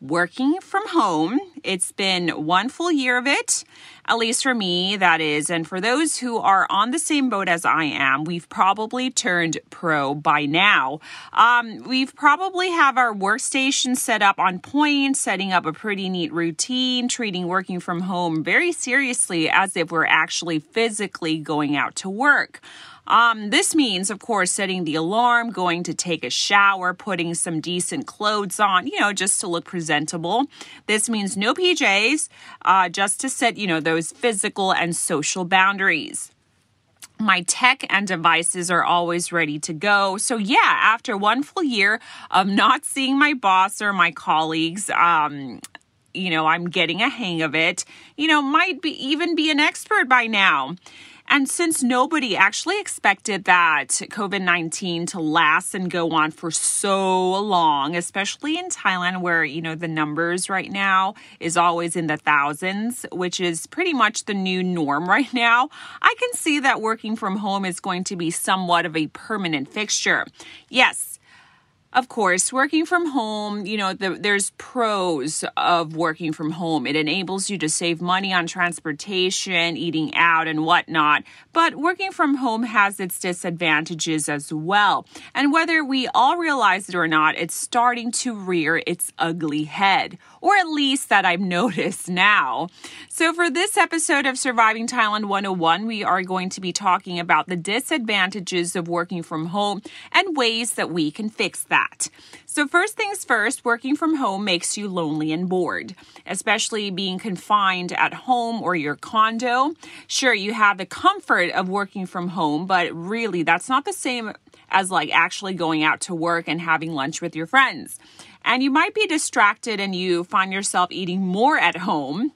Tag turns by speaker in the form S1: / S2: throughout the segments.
S1: working from home. It's been one full year of it, at least for me, that is. And for those who are on the same boat as I am, we've probably turned pro by now. Um, we've probably have our workstation set up on point, setting up a pretty neat routine, treating working from home very seriously as if we're actually physically going out to work. Um, this means, of course, setting the alarm, going to take a shower, putting some decent clothes on, you know, just to look presentable. This means no PJs, uh, just to set, you know, those physical and social boundaries my tech and devices are always ready to go. So, yeah, after one full year of not seeing my boss or my colleagues, um, you know, I'm getting a hang of it. You know, might be even be an expert by now. And since nobody actually expected that COVID 19 to last and go on for so long, especially in Thailand, where, you know, the numbers right now is always in the thousands, which is pretty much the new norm right now, I can see that working from home is going to be somewhat of a permanent fixture. Yes, of course, working from home, you know, the, there's pros of working from home. It enables you to save money on transportation, eating out, and whatnot. But working from home has its disadvantages as well. And whether we all realize it or not, it's starting to rear its ugly head, or at least that I've noticed now. So, for this episode of Surviving Thailand 101, we are going to be talking about the disadvantages of working from home and ways that we can fix that. So, first things first, working from home makes you lonely and bored, especially being confined at home or your condo. Sure, you have the comfort of working from home, but really, that's not the same as like actually going out to work and having lunch with your friends. And you might be distracted and you find yourself eating more at home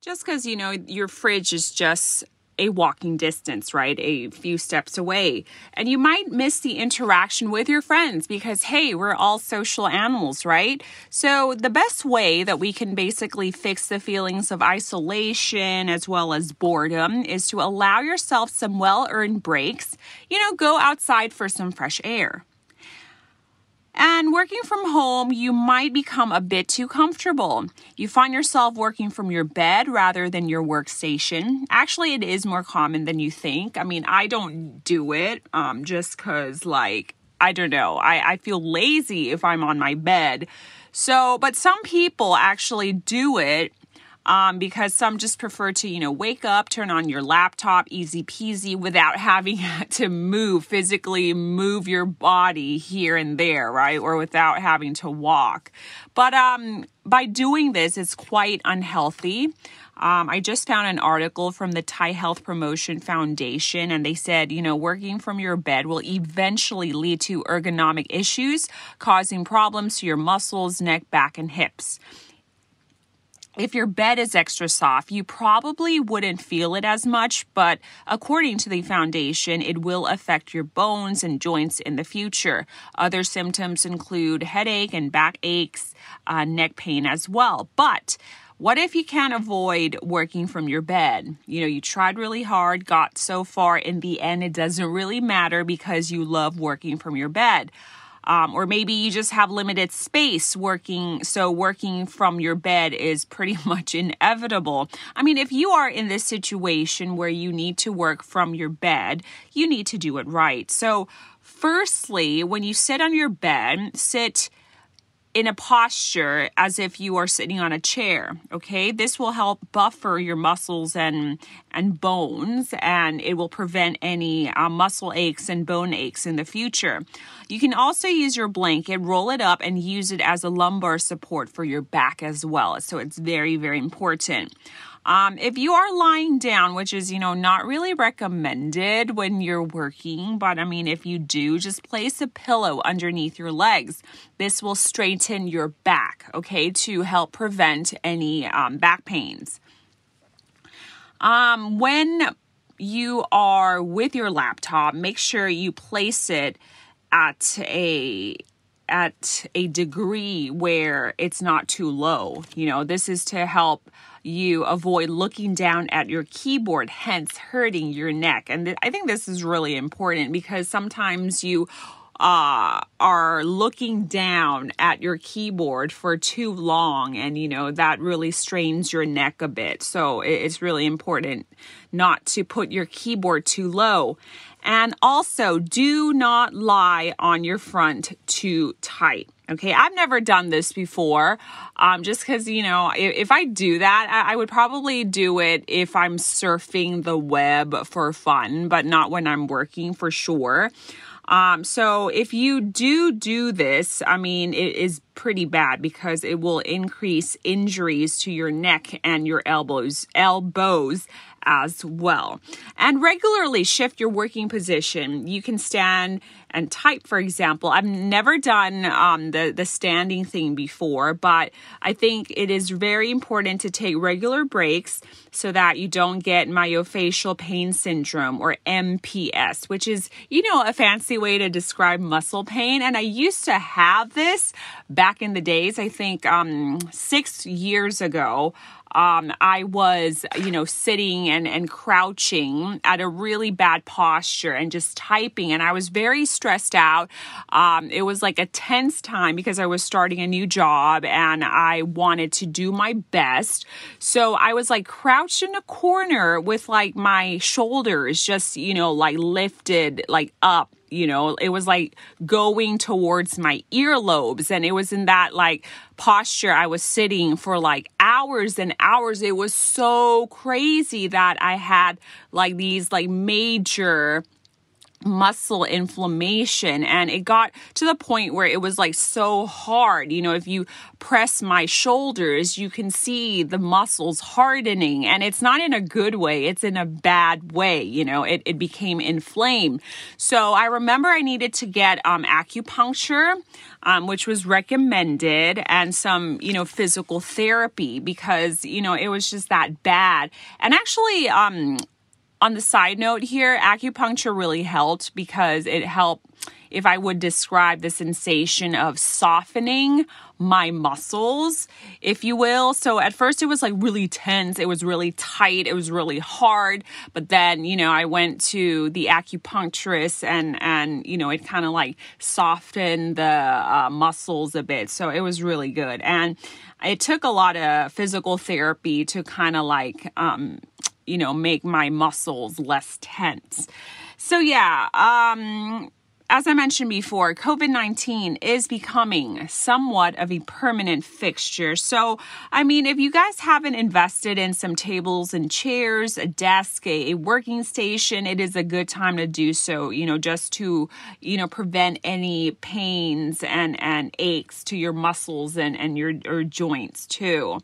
S1: just because you know your fridge is just a walking distance, right? A few steps away. And you might miss the interaction with your friends because, hey, we're all social animals, right? So, the best way that we can basically fix the feelings of isolation as well as boredom is to allow yourself some well earned breaks. You know, go outside for some fresh air. And working from home, you might become a bit too comfortable. You find yourself working from your bed rather than your workstation. Actually, it is more common than you think. I mean, I don't do it um, just because, like, I don't know, I, I feel lazy if I'm on my bed. So, but some people actually do it um, because some just prefer to, you know, wake up, turn on your laptop, easy peasy, without having to move, physically move your body here and there, right? Or without having to walk. But um, by doing this, it's quite unhealthy. Um, I just found an article from the Thai Health Promotion Foundation, and they said, you know, working from your bed will eventually lead to ergonomic issues, causing problems to your muscles, neck, back, and hips if your bed is extra soft, you probably wouldn't feel it as much, but according to the foundation, it will affect your bones and joints in the future. Other symptoms include headache and back aches, uh, neck pain as well. But what if you can't avoid working from your bed? You know, you tried really hard, got so far, in the end, it doesn't really matter because you love working from your bed. Um, or maybe you just have limited space working, so working from your bed is pretty much inevitable. I mean, if you are in this situation where you need to work from your bed, you need to do it right. So, firstly, when you sit on your bed, sit in a posture as if you are sitting on a chair okay? This will help buffer your muscles and and bones and it will prevent any uh, muscle aches and bone aches in the future. You can also use your blanket roll it up and use it as a lumbar support for your back as well. So it's very very important Um, if you are lying down, which is, you know, not really recommended when you're working, but I mean, if you do, just place a pillow underneath your legs. This will straighten your back, okay, to help prevent any um, back pains. Um, when you are with your laptop, make sure you place it at a at a degree where it's not too low. You know, this is to help you avoid looking down at your keyboard, hence hurting your neck. And th- I think this is really important because sometimes you uh, are looking down at your keyboard for too long, and you know that really strains your neck a bit. So it's really important not to put your keyboard too low. And also, do not lie on your front too tight. Okay, I've never done this before. Um, just because, you know, if, if, I do that, I, I would probably do it if I'm surfing the web for fun, but not when I'm working for sure. Um, so if you do do this, I mean, it is pretty bad because it will increase injuries to your neck and your elbows, elbows as well. And regularly shift your working position. You can stand and type, for example. I've never done um, the, the standing thing before, but I think it is very important to take regular breaks so that you don't get myofascial pain syndrome or MPS, which is, you know, a fancy way to describe muscle pain. And I used to have this back in the days, I think um, six years ago um, I was, you know, sitting and, and crouching at a really bad posture and just typing. And I was very stressed out. Um, it was like a tense time because I was starting a new job and I wanted to do my best. So I was like crouched in a corner with like my shoulders just, you know, like lifted like up you know it was like going towards my earlobes. And it was in that like posture i was sitting for like hours and hours. It was so crazy that i had like these like major muscle inflammation. And it got to the point where it was like so hard. You know if you press my shoulders you can see the muscles hardening. And it's not in a good way it's in a bad way you know it, it became inflamed. So i remember i needed to get um, acupuncture um, which was recommended and some you know physical therapy because you know it was just that bad. And actually um on the side note here, acupuncture really helped because it helped, if I would describe the sensation of softening my muscles, if you will. So at first it was like really tense, it was really tight, it was really hard. But then, you know, I went to the acupuncturist and, and, you know, it kind of like softened the uh, muscles a bit. So it was really good. And it took a lot of physical therapy to kind of like, um, you know, make my muscles less tense. So yeah, um as I mentioned before, COVID 19 is becoming somewhat of a permanent fixture. So, I mean, if you guys haven't invested in some tables and chairs, a desk, a, a, working station, it is a good time to do so, you know, just to, you know, prevent any pains and, and aches to your muscles and, and your, your joints too.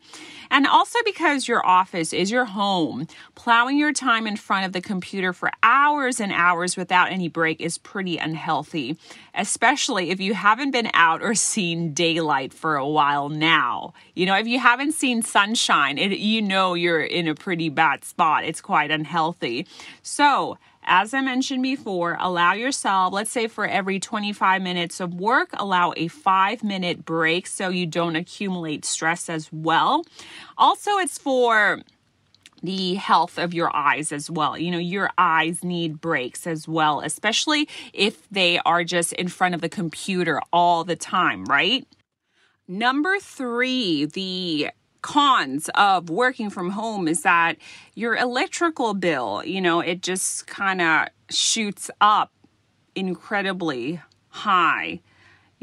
S1: And also because your office is your home, plowing your time in front of the computer for hours and hours without any break is pretty unhealthy healthy, especially if you haven't been out or seen daylight for a while now. You know, if you haven't seen sunshine, it, you know you're in a pretty bad spot. It's quite unhealthy. So, as I mentioned before, allow yourself, let's say for every 25 minutes of work, allow a five minute break so you don't accumulate stress as well. Also, it's for the health of your eyes as well. You know, your eyes need breaks as well, especially if they are just in front of the computer all the time, right? Number three, the cons of working from home is that your electrical bill, you know, it just kind of shoots up incredibly high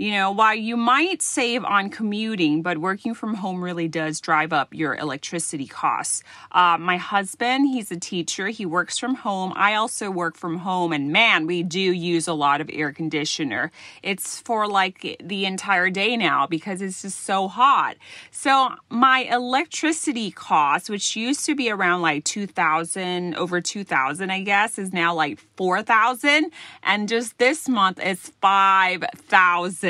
S1: you know, while you might save on commuting, but working from home really does drive up your electricity costs. Uh, my husband, he's a teacher, he works from home. I also work from home, and man, we do use a lot of air conditioner. It's for like the entire day now because it's just so hot. So, my electricity cost, which used to be around like 2000 over 2000 I guess is now like 4000 and just this month it's 5000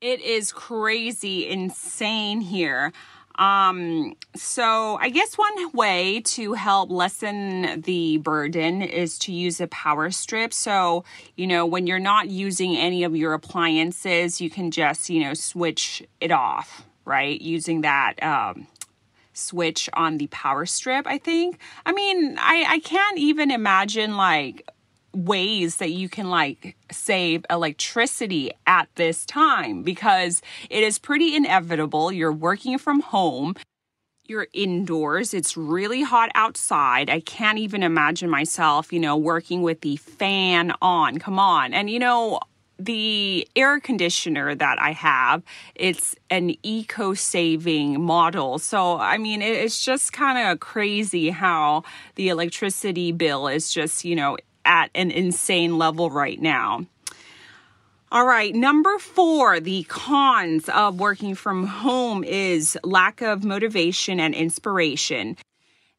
S1: it is crazy insane here um, so I guess one way to help lessen the burden is to use a power strip. So, you know, when you're not using any of your appliances, you can just, you know, switch it off, right? Using that um, switch on the power strip, I think. I mean, I, I can't even imagine like ways that you can like save electricity at this time because it is pretty inevitable. You're working from home. You're indoors. It's really hot outside. I can't even imagine myself, you know, working with the fan on. Come on. And, you know, the air conditioner that I have, it's an eco saving model. So, I mean, it's just kind of crazy how the electricity bill is just, you know, at an insane level right now. All right, number four, the cons of working from home is lack of motivation and inspiration.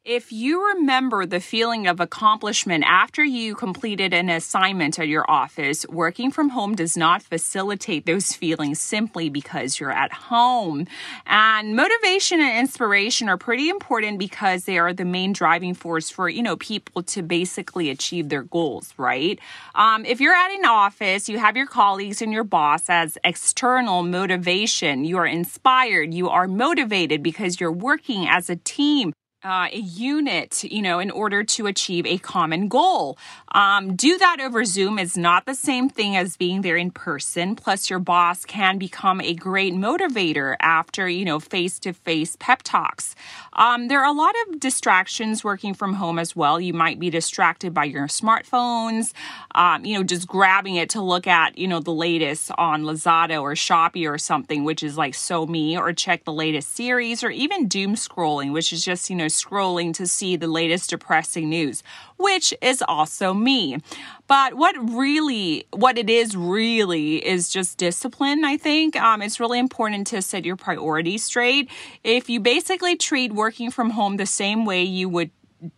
S1: If you remember the feeling of accomplishment after you completed an assignment at your office, working from home does not facilitate those feelings simply because you're at home. And motivation and inspiration are pretty important because they are the main driving force for, you know, people to basically achieve their goals, right? Um, if you're at an office, you have your colleagues and your boss as external motivation. You are inspired, you are motivated because you're working as a team uh, a unit, you know, in order to achieve a common goal. Um, do that over Zoom is not the same thing as being there in person. Plus, your boss can become a great motivator after, you know, face to face pep talks. Um, there are a lot of distractions working from home as well. You might be distracted by your smartphones, um, you know, just grabbing it to look at, you know, the latest on Lazada or Shopee or something, which is like so me, or check the latest series, or even doom scrolling, which is just, you know, scrolling to see the latest depressing news, which is also me. But what really, what it is really is just discipline, I think. Um, it's really important to set your priorities straight. If you basically treat working from home the same way you would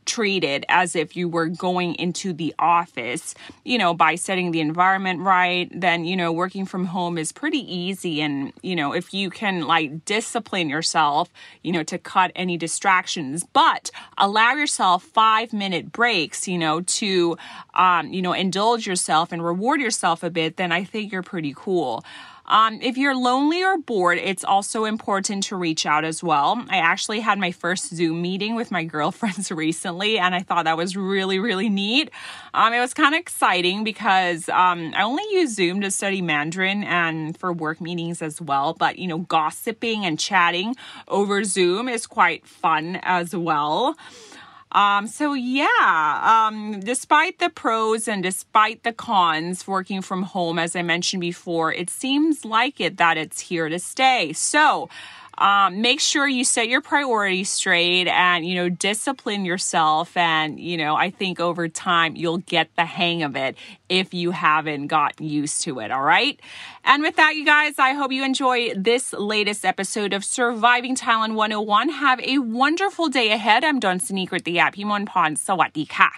S1: treat it as if you were going into the office, you know, by setting the environment right, then, you know, working from home is pretty easy. And, you know, if you can like discipline yourself, you know, to cut any distractions, but allow yourself five minute breaks, you know, to, um, you know, indulge yourself and reward yourself a bit, then I think you're pretty cool. Um, if you're lonely or bored, it's also important to reach out as well. I actually had my first Zoom meeting with my girlfriends recently, and I thought that was really, really neat. Um, it was kind of exciting because um, I only use Zoom to study Mandarin and for work meetings as well. But, you know, gossiping and chatting over Zoom is quite fun as well. Um, so yeah, um, despite the pros and despite the cons working from home, as I mentioned before, it seems like it that it's here to stay. So um, make sure you set your priorities straight and you know discipline yourself. And you know i think over time you'll get the hang of it if you haven't gotten used to it all right? And with that you guys i hope you enjoy this latest episode of surviving thailand 101 have a wonderful day ahead. I'm don sneaker at the app. Himon sawadee ka